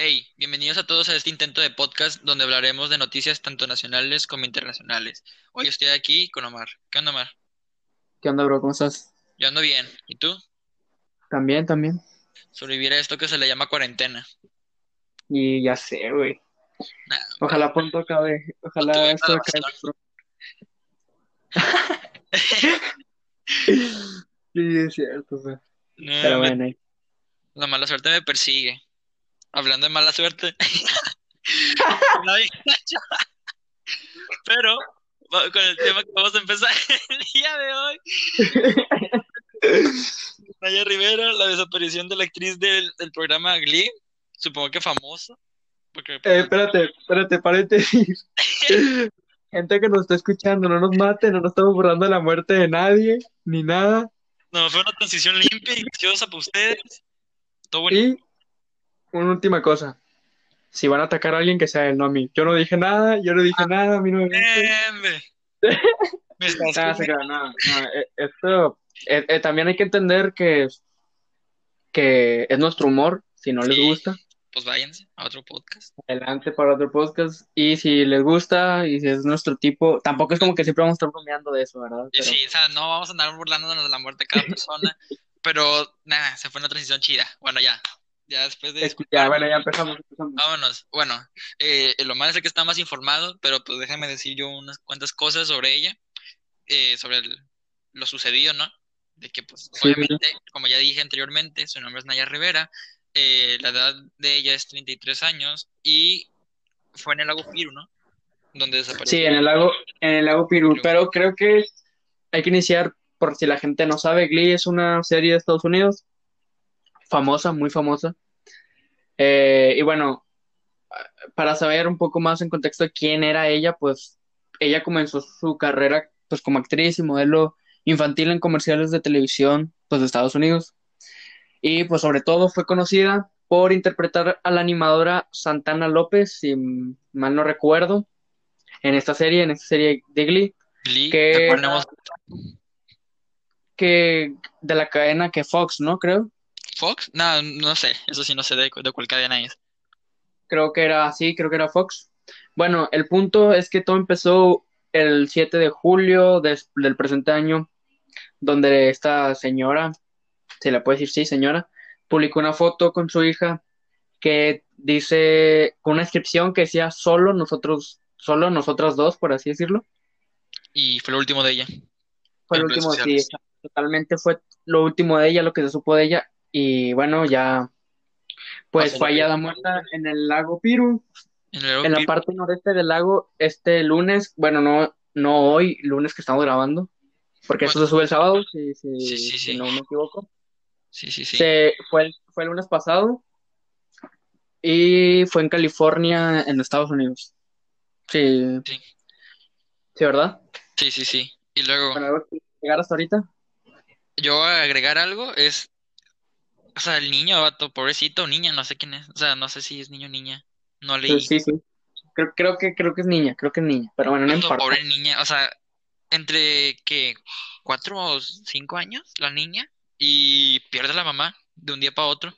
Hey, bienvenidos a todos a este intento de podcast donde hablaremos de noticias tanto nacionales como internacionales. Hoy estoy aquí con Omar. ¿Qué onda, Omar? ¿Qué onda, bro? ¿Cómo estás? Yo ando bien. ¿Y tú? También, también. Sobrevivir a esto que se le llama cuarentena. Y ya sé, güey. Nah, Ojalá pronto acabe. No Ojalá tuve esto acabe. Sí, es cierto, güey. no, Pero me- bueno, la mala suerte me persigue. Hablando de mala suerte. Pero con el tema que vamos a empezar el día de hoy, Naya Rivera, la desaparición de la actriz del, del programa Glee, supongo que famosa, porque Eh, espérate, espérate, paréntesis. Gente que nos está escuchando, no nos mate, no nos estamos burlando de la muerte de nadie, ni nada. no, fue una transición limpia y graciosa para ustedes. Todo bonito. Y una última cosa. Si van a atacar a alguien, que sea él, no a mí. Yo no dije nada, yo no dije nada, a mí no me. Me estás Nada, nada, nada. Eh, Esto eh, eh, también hay que entender que, que es nuestro humor. Si no les Sí. gusta, Pues váyanse a otro podcast. adelante para otro podcast. Y si les gusta y si es nuestro tipo, tampoco es como que siempre vamos a estar bromeando de eso, ¿verdad? Pero sí, o sea, no vamos a andar burlándonos de la muerte de cada persona, pero nada, se fue una transición chida. Bueno, ya, ya después de ya, bueno, ya empezamos. empezamos. Vámonos. Bueno, eh, lo malo es que está más informado, pero pues déjame decir yo unas cuantas cosas sobre ella, eh, sobre el- lo sucedido, ¿no? De que, pues, Sí, sí, sí. obviamente, como ya dije anteriormente, su nombre es Naya Rivera, eh, la edad de ella es 33 años y fue en el lago Piru, ¿no? Donde desapareció. Sí, en el lago, en el lago. Pirú. Pero creo que hay que iniciar, por si la gente no sabe, Glee es una serie de Estados Unidos, famosa, muy famosa. Eh, y bueno, para saber un poco más en contexto de quién era ella, pues ella comenzó su carrera pues como actriz y modelo infantil en comerciales de televisión pues de Estados Unidos. Y pues sobre todo fue conocida por interpretar a la animadora Santana López, si mal no recuerdo, en esta serie, en esta serie de Glee, Glee, que que de la cadena que Fox, ¿no? Creo. ¿Fox? No, no sé, eso sí no sé de, de cuál cadena es. Creo que era así, creo que era Fox. Bueno, el punto es que todo empezó el 7 de julio del presente año, donde esta señora, se la puede decir sí, señora, publicó una foto con su hija que dice, con una inscripción que decía solo nosotros, solo nosotras dos, por así decirlo. Y fue lo último de ella. Fue redes último, sí, totalmente fue lo último de ella, lo que se supo de ella. Y bueno, ya, pues fue hallada muerta en el lago Piru. En el lago En la Piru. parte noreste del lago, este lunes, bueno, no, no hoy, lunes que estamos grabando, porque esto se sube el sábado, si, si- Sí, sí, si sí. no me equivoco. Sí, sí, sí. Se, fue, el, fue el lunes pasado y fue en California, en Estados Unidos. Sí, Sí. sí, ¿verdad? Sí, sí, sí. Y luego, Bueno, llegar hasta ahorita. yo voy a agregar algo, es, o sea, el niño, vato, pobrecito, o niña, no sé quién es, o sea, no sé si es niño o niña, no leí. Pues sí, sí. Creo, creo que, creo que es niña, creo que es niña, pero bueno, no Vato, importa. pobre niña, o sea, entre que cuatro o cinco años, la niña, y pierde a la mamá de un día para otro.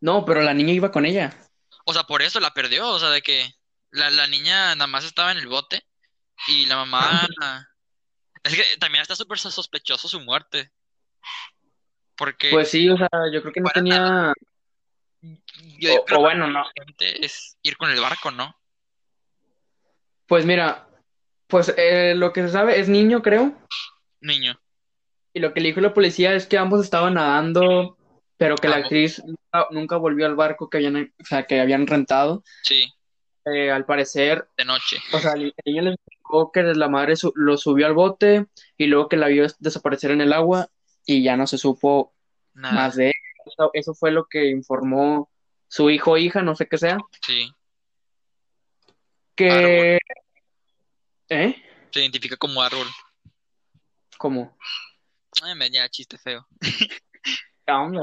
No, pero la niña iba con ella. O sea, por eso la perdió, o sea, de que la, la niña nada más estaba en el bote y la mamá... Es que también está súper sospechoso su muerte. Porque Pues sí, o sea, yo creo que no tenía, yo o, creo o bueno, no. es ir con el barco, ¿no? Pues mira, pues eh, lo que se sabe es niño, creo. Niño. Y lo que le dijo la policía es que ambos estaban nadando, pero que la actriz nunca, nunca volvió al barco que habían, o sea, que habían rentado. Sí, Eh, al parecer, de noche. o sea, el niño le explicó que la madre su- lo subió al bote y luego que la vio desaparecer en el agua y ya no se supo Nada. más de él. Eso, eso fue lo que informó su hijo o hija, no sé qué sea, Sí. que... ¿Eh? Se identifica como árbol. ¿Cómo? Ay, me ya, chiste feo. Ah, no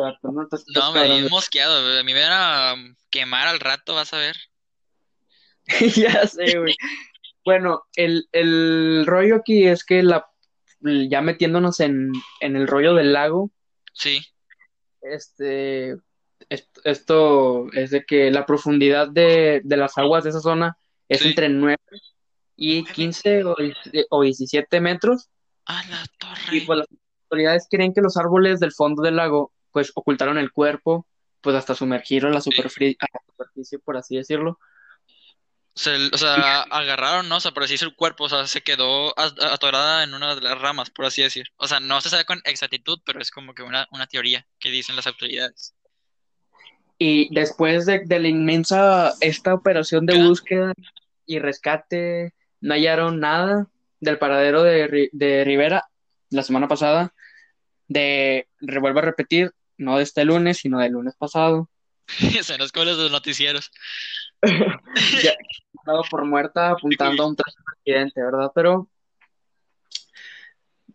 te No, me cabrón. di mosqueado. A mí me van a quemar al rato, vas a ver. Ya sé, güey. Bueno, el, el rollo aquí es que la, ya metiéndonos en, en el rollo del lago, Sí, este, est- esto es de que la profundidad de, de las aguas de esa zona es Sí. entre 9 y 15 o, o 17 metros. A la Y torre. pues las autoridades creen que los árboles del fondo del lago pues ocultaron el cuerpo, pues hasta la, superfri- a la superficie, por así decirlo. Se- o sea, agarraron, ¿no? O sea, por así decir, el cuerpo, o sea, se quedó at- atorada en una de las ramas, por así decir. O sea, no se sabe con exactitud, pero es como que una, una teoría que dicen las autoridades. Y después de, de la inmensa, esta operación de búsqueda y rescate, no hallaron nada del paradero de, de Rivera la semana pasada. De, revuelvo a repetir, no de este lunes, sino del lunes pasado. O sea, no es como los de los noticieros. Ya, dado por muerta apuntando a un accidente, ¿verdad? Pero,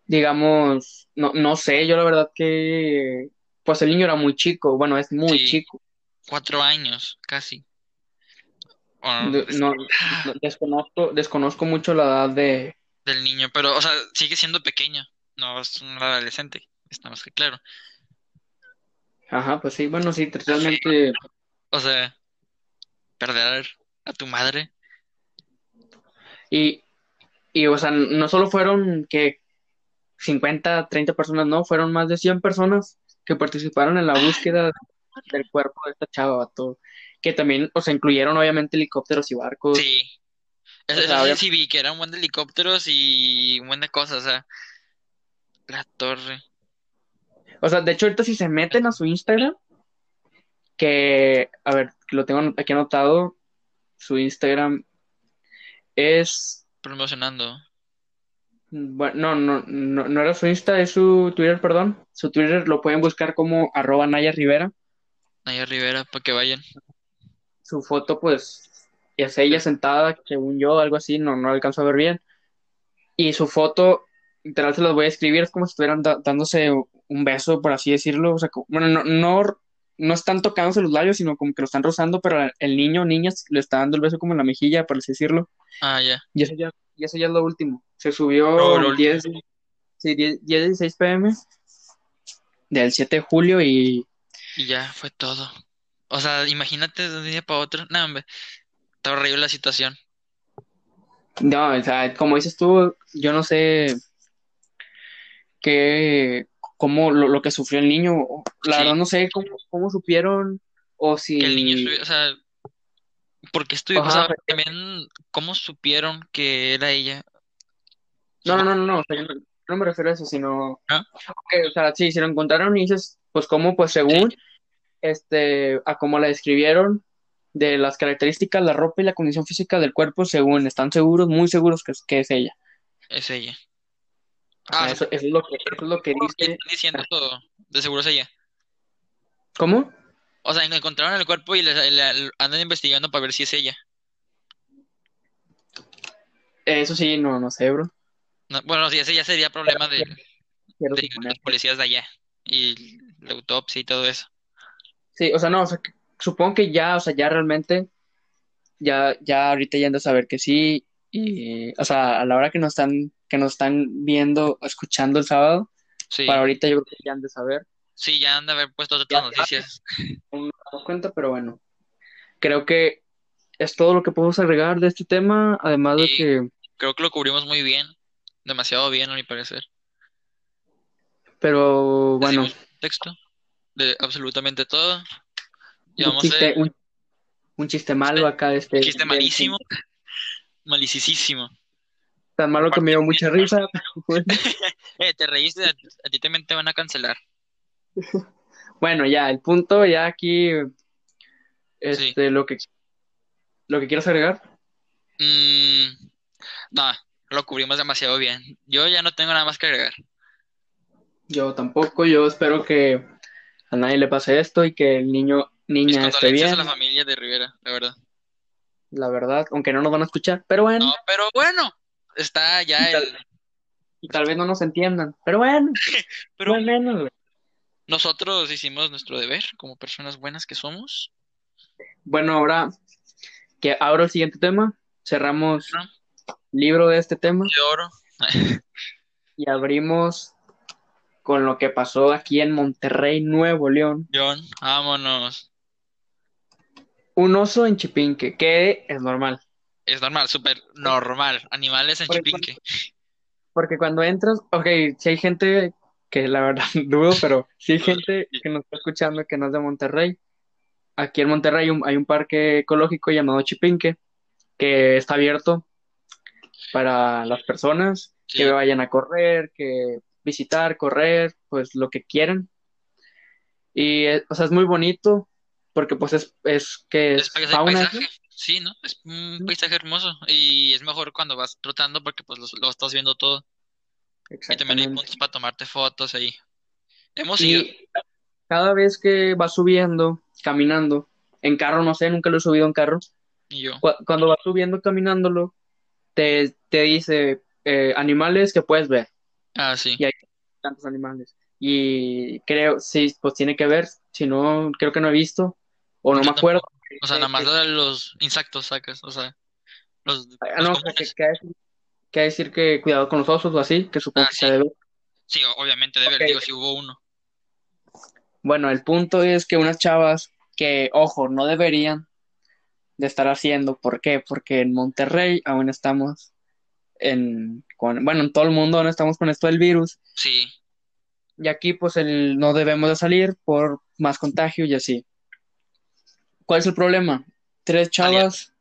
digamos, no, no sé, yo la verdad que, pues el niño era muy chico, bueno, es muy Sí. chico. Cuatro años, casi. O De- no, no- desconozco, desconozco mucho la edad de, del niño, pero, o sea, sigue siendo pequeño. No es un adolescente, está más que claro. Ajá, pues sí, bueno, sí, realmente, O sea, perder a tu madre. y, y, o sea, no solo fueron que 50, 30 personas, no, fueron más de 100 personas que participaron en la búsqueda del cuerpo de esta chava, vato, que también, o sea, incluyeron obviamente helicópteros y barcos. Sí. Eso, O sea, eso sí, obvia- sí vi que era un buen de helicópteros y un buen de cosas, o sea, la torre. O sea, de hecho, ahorita si se meten a su Instagram, que, a ver, lo tengo aquí anotado, su Instagram es, Promocionando. bueno, no, no, no, no era su Insta, es su Twitter, perdón. Su Twitter lo pueden buscar como arroba Naya Rivera. Naya Rivera, para que vayan. Su foto, pues, es ella sentada, según yo, algo así, no, no alcanzo a ver bien. Y su foto, literal se las voy a escribir, es como si estuvieran da- dándose un beso, por así decirlo. O sea, como- bueno, no, no, no están tocándose los labios, sino como que lo están rozando, pero el niño o niña le está dando el beso como en la mejilla, por así decirlo. Ah, ya. Y eso ya, y eso ya es lo último. Se subió No, lo último. 10, sí, 10, 10, 16 pm del 7 de julio y Y ya fue todo. O sea, imagínate de un día para otro. No, hombre. Está horrible la situación. no, o sea, como dices tú, yo no sé qué, cómo lo, lo que sufrió el niño. La Sí. verdad no sé cómo, cómo supieron o si... Que el niño o sea, porque estuve, o sea, también, ¿cómo supieron que era ella? No, no, no, no, no, o sea, yo no, no me refiero a eso, sino... ¿Ah? Ok, o sea, sí, si lo encontraron y dices, pues cómo, pues según, Sí. este, a cómo la describieron, de las características, la ropa y la condición física del cuerpo, según, están seguros, muy seguros que es, que es ella. Es ella. Ajá, Ah, eso, eso es lo que, eso es lo que dice. están diciendo todo. De seguro es ella. ¿Cómo? O sea, encontraron el cuerpo y le, le- andan investigando para ver si es ella. Eso sí, no, no sé, bro. No, bueno, si ese ya sería problema de, de los policías de allá. Y la autopsia y todo eso. Sí, o sea, no, o sea, supongo que ya, o sea, ya realmente, ya, ya ahorita ya han de saber que sí, y, o sea, a la hora que nos están, que nos están viendo, escuchando el sábado, Sí. para ahorita yo creo que ya han de saber, Sí, ya han de haber puesto otras ya. noticias. no damos cuenta, pero bueno, creo que es todo lo que podemos agregar de este tema, además de Sí. que, Creo que lo cubrimos muy bien. Demasiado bien, a mi parecer. pero bueno, texto de absolutamente todo. Y un vamos a chiste, un, un chiste malo acá de este, chiste de- malísimo. Malicisísimo. tan malo que me dio mucha risa, Eh, te reíste, a, a ti también te van a cancelar. Bueno, ya, el punto, ya aquí, este, lo que, lo que quieras agregar. Mm, no, lo cubrimos demasiado bien. Yo ya no tengo nada más que agregar. Yo tampoco, yo espero que a nadie le pase esto y que el niño, Mis niña esté bien, a la familia de Rivera, la verdad. La verdad, aunque no nos van a escuchar, pero bueno, No, pero bueno, está ya el... y tal vez no nos entiendan, pero bueno, Pero menos, güey. nosotros hicimos nuestro deber como personas buenas que somos. Bueno, ahora que abro el siguiente tema, cerramos libro de este tema De oro. y abrimos con lo que pasó aquí en Monterrey, Nuevo León. John, vámonos. Un oso en Chipinque, que es normal. Es normal, súper normal. Animales en Chipinque. Porque cuando entras, ok, si hay gente que la verdad dudo, pero si hay gente que nos está escuchando que no es de Monterrey. Aquí en Monterrey hay un, hay un parque ecológico llamado Chipinque, que está abierto para las personas Sí. que vayan a correr, que visitar, correr, pues lo que quieran. Y, eh, o sea, es muy bonito porque pues es, es que Es es fauna. Sí, ¿no? Es un paisaje hermoso. Y es mejor cuando vas trotando porque pues lo, estás viendo todo. Y también hay puntos para tomarte fotos ahí. Hemos ido. Y cada vez que vas subiendo, caminando, en carro, no sé, nunca lo he subido en carro, Y yo. cu- cuando vas subiendo caminándolo, te, te dice eh, animales que puedes ver, Ah, sí. y hay tantos animales. Y creo, sí, pues tiene que ver, si no, creo que no he visto, o no Yo me acuerdo. O sea, nada más los insectos sacas. O sea, los, Ah, los no, que, que decir, que decir que cuidado con los osos o así, que supongo Ah, que sí. se debe. Sí, obviamente debe, digo, si hubo uno. Bueno, el punto es que unas chavas que, ojo, no deberían de estar haciendo. ¿Por qué? Porque en Monterrey aún estamos en, con, bueno, en todo el mundo aún estamos con esto del virus. Sí. Y aquí pues el, no debemos de salir por más contagio y así. ¿Cuál es el problema? Tres chavas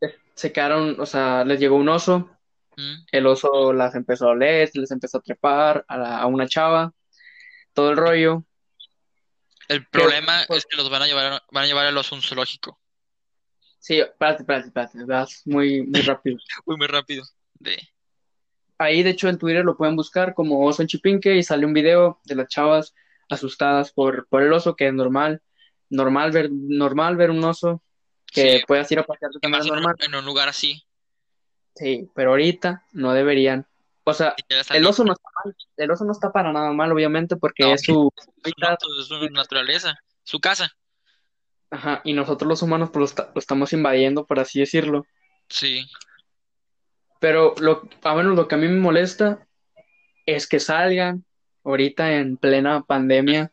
eh, se quedaron, o sea, les llegó un oso, Mm. el oso las empezó a oler, les empezó a trepar a, la- a una chava, todo el rollo. El problema pues- es que los van a llevar, van a llevar a los a un zoológico. Sí, espérate, espérate, espérate, vas muy, muy rápido. Uy, muy rápido. De... Ahí, de hecho, en Twitter lo pueden buscar como oso en Chipinque y sale un video de las chavas asustadas por, por el oso, que es normal. Normal ver, normal ver un oso que Sí, puedas ir a es en un, normal. en un lugar así. Sí, pero ahorita no deberían. O sea, el oso no está mal. El oso no está para nada mal, obviamente, porque No. es su es su, naturaleza, su casa. Ajá, y nosotros los humanos pues lo, esta- lo estamos invadiendo, por así decirlo. Sí, Pero lo, a menos lo que a mí me molesta es que salgan ahorita en plena pandemia.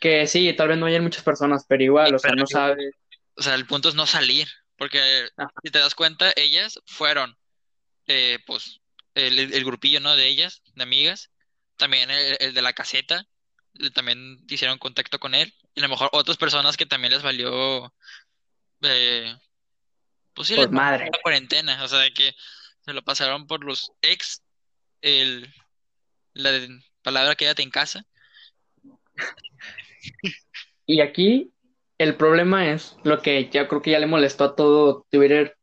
Que sí, tal vez no hayan muchas personas, pero igual, o sea, no sabes. o sea, el punto es no salir, porque Ajá. si te das cuenta, ellas fueron, eh, pues, el, el grupillo, ¿no? De ellas, de amigas, también el, el de la caseta, también hicieron contacto con él, y a lo mejor otras personas que también les valió, eh, pues sí, Por les valió madre. la cuarentena, o sea, que se lo pasaron por los ex, el, la palabra quédate en casa, Y aquí el problema es lo que ya creo que ya le molestó a todo Twitter,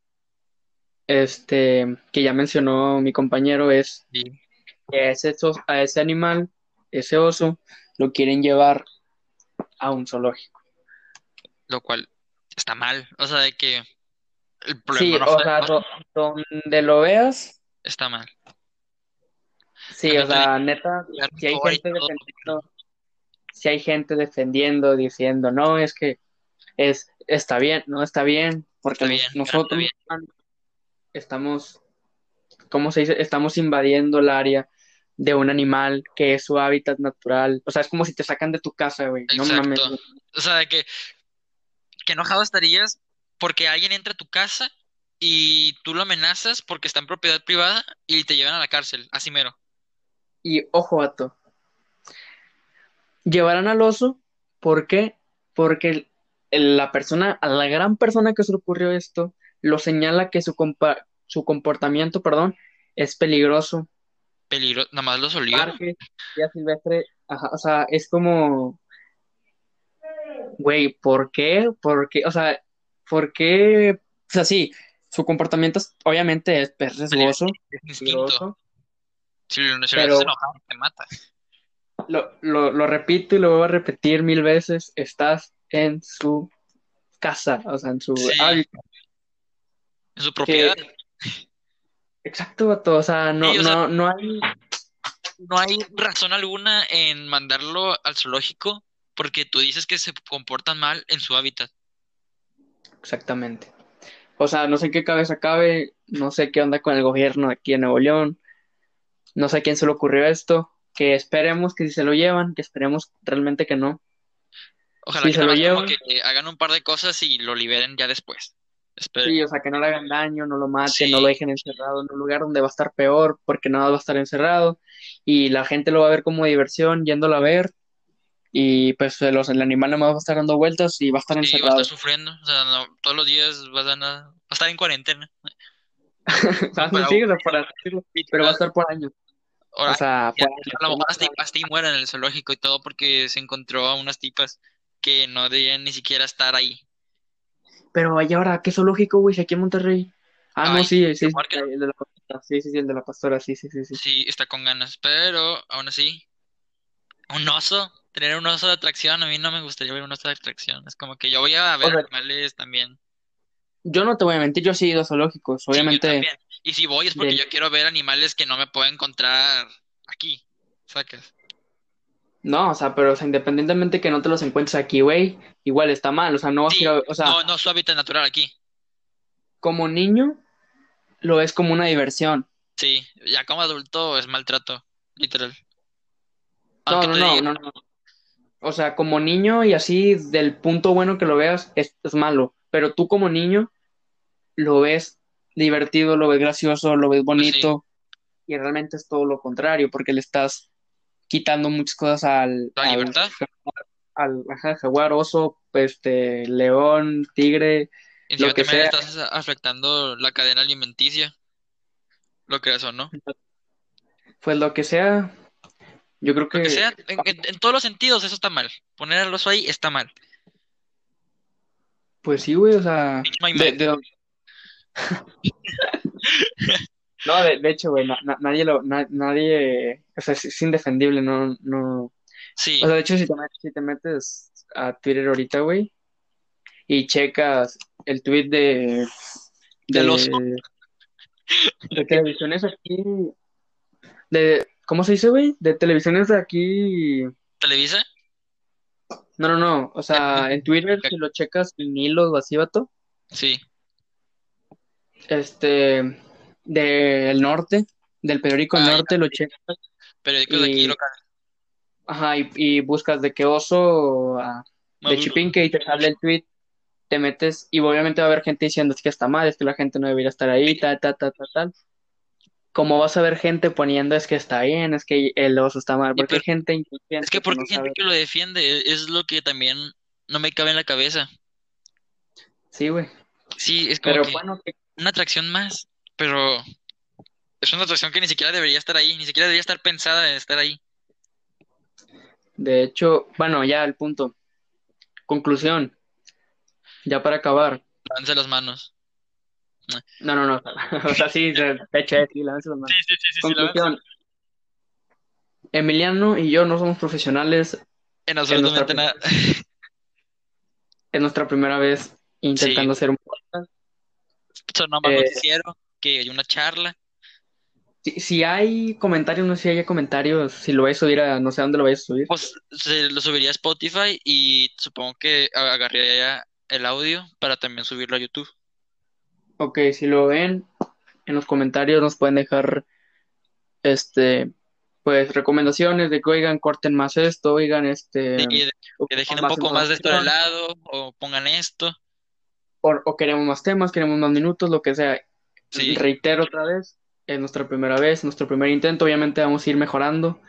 este, que ya mencionó mi compañero, es que a ese, a ese animal, ese oso, lo quieren llevar a un zoológico. lo cual está mal, o sea, de que el Sí, problema no o sea, do- donde lo veas, está mal. sí, o sea, neta, si hay gente defendiendo, si hay gente defendiendo, diciendo, no, es que es, está bien, no está bien, porque Está bien, nosotros está estamos, ¿cómo se dice? Estamos invadiendo el área de un animal que es su hábitat natural. O sea, es como si te sacan de tu casa, güey. No mames. O sea, de que, que enojado estarías porque alguien entra a tu casa y tú lo amenazas porque está en propiedad privada y te llevan a la cárcel, así mero. Y ojo, vato. Llevarán al oso, ¿por qué? Porque la persona, a la gran persona que se le ocurrió esto, lo señala que su, compa- su comportamiento, perdón, es peligroso. Peligro, nada más los olió. Parque, vida silvestre, ajá, o sea, es como, güey, ¿por qué? ¿Por qué? O sea, ¿por qué? O sea, sí, su comportamiento es- obviamente es, es riesgoso, Es instinto. peligroso. Si lo lo Pero- enojar, te mata. Lo, lo, lo repito y lo voy a repetir mil veces, estás en su casa, o sea, en su Sí. hábitat. En su propiedad. Exacto, vato, o sea, no, Sí, o sea- no, no hay, No hay razón alguna en mandarlo al zoológico porque tú dices que se comportan mal en su hábitat. exactamente. O sea, no sé en qué cabeza cabe, no sé qué onda con el gobierno aquí en Nuevo León, no sé a quién se le ocurrió esto, que esperemos que si se lo llevan, que esperemos realmente que no. Ojalá Si que se nada lo más como llevan. que hagan un par de cosas y lo liberen ya después. Sí, o sea, que no le hagan daño, no lo maten, Sí. no lo dejen encerrado en un lugar donde va a estar peor, porque nada va a estar encerrado, y la gente lo va a ver como diversión, yéndolo a ver, y pues los, el animal no va a estar dando vueltas y va a estar Sí, va a encerrado. estar sufriendo. O sea, no, todos los días va a, estar- va a estar en cuarentena. Ah, sí, o sea, por así decirlo, pero va a estar por años. Ahora, O sea, ya, a lo mejor hasta, hasta y muera en el zoológico y todo porque se encontró a unas tipas que no debían ni siquiera estar ahí. Pero ¿y ahora qué zoológico, güey? Aquí en Monterrey. Ah, no, Ay, sí, sí, sí, Marca. el de la pastora. Sí, sí, sí, el de la pastora, sí, sí, sí, sí. Sí, está con ganas, pero aún así, un oso, tener un oso de atracción, a mí no me gustaría ver un oso de atracción. Es como que yo voy a ver sea, animales también. Yo no te voy a mentir, yo sí he ido a zoológicos, Sí, yo obviamente. también. Y si voy es porque yo quiero ver animales que no me puedo encontrar aquí. ¿Sacas? No, o sea, pero o sea, independientemente que no te los encuentres aquí, güey, igual está mal, o sea, no Sí, o sea, no, no es su hábitat natural aquí. como niño lo ves como una diversión. Sí, ya como adulto es maltrato, literal. No, no, no, no, no. O sea, como niño y así del punto bueno que lo veas es, es malo, pero tú como niño lo ves divertido, lo ves gracioso, lo ves bonito y realmente es todo lo contrario porque le estás quitando muchas cosas al, La al, libertad. al ajá, jaguar, oso, este, león, tigre, Y lo que también sea. estás afectando la cadena alimenticia, lo que es o no. pues lo que sea. Yo creo Lo que que sea, en, en- en todos los sentidos eso está mal. Poner al oso ahí está mal. Pues sí, güey, o sea, de, de- no, de, de hecho, güey, na- na- nadie lo, na- nadie, o sea, es, es indefendible, no, no, Sí, o sea, de hecho, si te metes, si te metes a Twitter ahorita, güey, y checas el tweet de, Del de, oso. de televisiones aquí, de, ¿cómo se dice, güey? De televisiones de aquí, Televisa. no, no, no, o sea, en Twitter, si lo checas en hilos o así, vato, Sí, este, del norte, del periódico Ay, Norte, lo checas, periódicos de aquí ajá, y, y buscas de qué oso ah, de. Chipinque y te sale el tweet, te metes y obviamente va a haber gente diciendo es que está mal, es que la gente no debería estar ahí, tal, tal, tal, tal, tal. Como vas a ver gente poniendo es que está bien, es que el oso está mal, porque hay gente inconsciente Es que porque no gente sabe. que lo defiende, es lo que también no me cabe en la cabeza. Sí, güey. Sí, es como Pero que bueno, que- una atracción más, pero es una atracción que ni siquiera debería estar ahí, ni siquiera debería estar pensada en estar ahí. de hecho, bueno, ya el punto. Conclusión. Ya para acabar. Lávense las manos. No, no, no. O sea, sí, de de hecho, sí, lávense las manos. sí, sí, Conclusión. Emiliano y yo no somos profesionales. En absolutamente nuestra- nada. Es nuestra primera vez intentando hacer un podcast. Más Eh, noticiero que hay una charla. Si, si hay comentarios, no sé si haya comentarios, si lo vais a subir a, no sé a dónde lo vais a subir. Pues se lo subiría a Spotify y supongo que agarraría el audio para también subirlo a YouTube. Ok, si lo ven, en los comentarios nos pueden dejar, este, pues recomendaciones de que, oigan, corten más esto, oigan, este, que dejen un poco más de esto de lado o pongan esto. O, o queremos más temas, queremos más minutos, lo que sea. Sí. Reitero otra vez, es nuestra primera vez, nuestro primer intento, obviamente vamos a ir mejorando.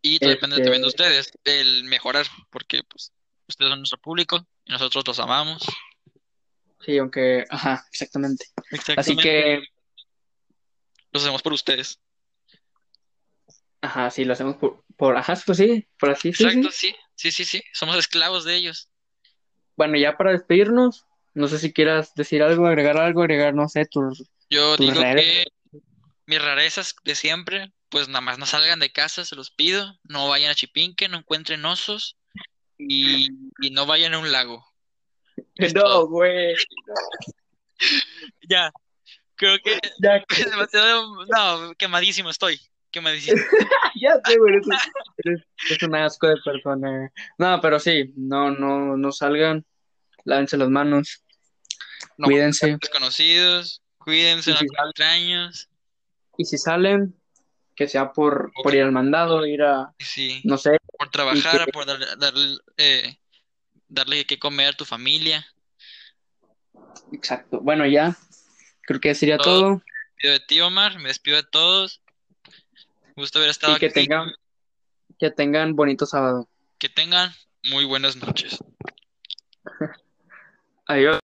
Y todo depende Este- también de ustedes, el mejorar, porque pues ustedes son nuestro público y nosotros los amamos. Sí, aunque, ajá, exactamente. Así Exactamente. que, Los hacemos por ustedes. ajá, sí, lo hacemos por, por ajá, pues sí, por así, sí. Sí, sí, sí. Somos esclavos de ellos. Bueno, ya para despedirnos, no sé si quieras decir algo, agregar algo, agregar, no sé, tus Yo Tus digo que mis rarezas de siempre, pues nada más no salgan de casa, se los pido. No vayan a Chipinque, no encuentren osos y, y no vayan a un lago. Es No, güey. Ya, creo que Ya, es demasiado. No, quemadísimo estoy. Quemadísimo. ya sé, güey. Eres, eres- eres un asco de persona. No, pero sí, no, no, no salgan. Lávense las manos. No Cuídense. desconocidos, cuídense, no si extraños. Y si salen, que sea por, por ir al mandado, ir a, Sí, no sé, por trabajar, que- por darle, darle, eh, darle que comer a tu familia. exacto. Bueno, ya, creo que sería Todo. todo. Me despido de ti, Omar, me despido de todos. Gusto haber estado Y que aquí. tengan, que tengan bonito sábado. Que tengan muy buenas noches. I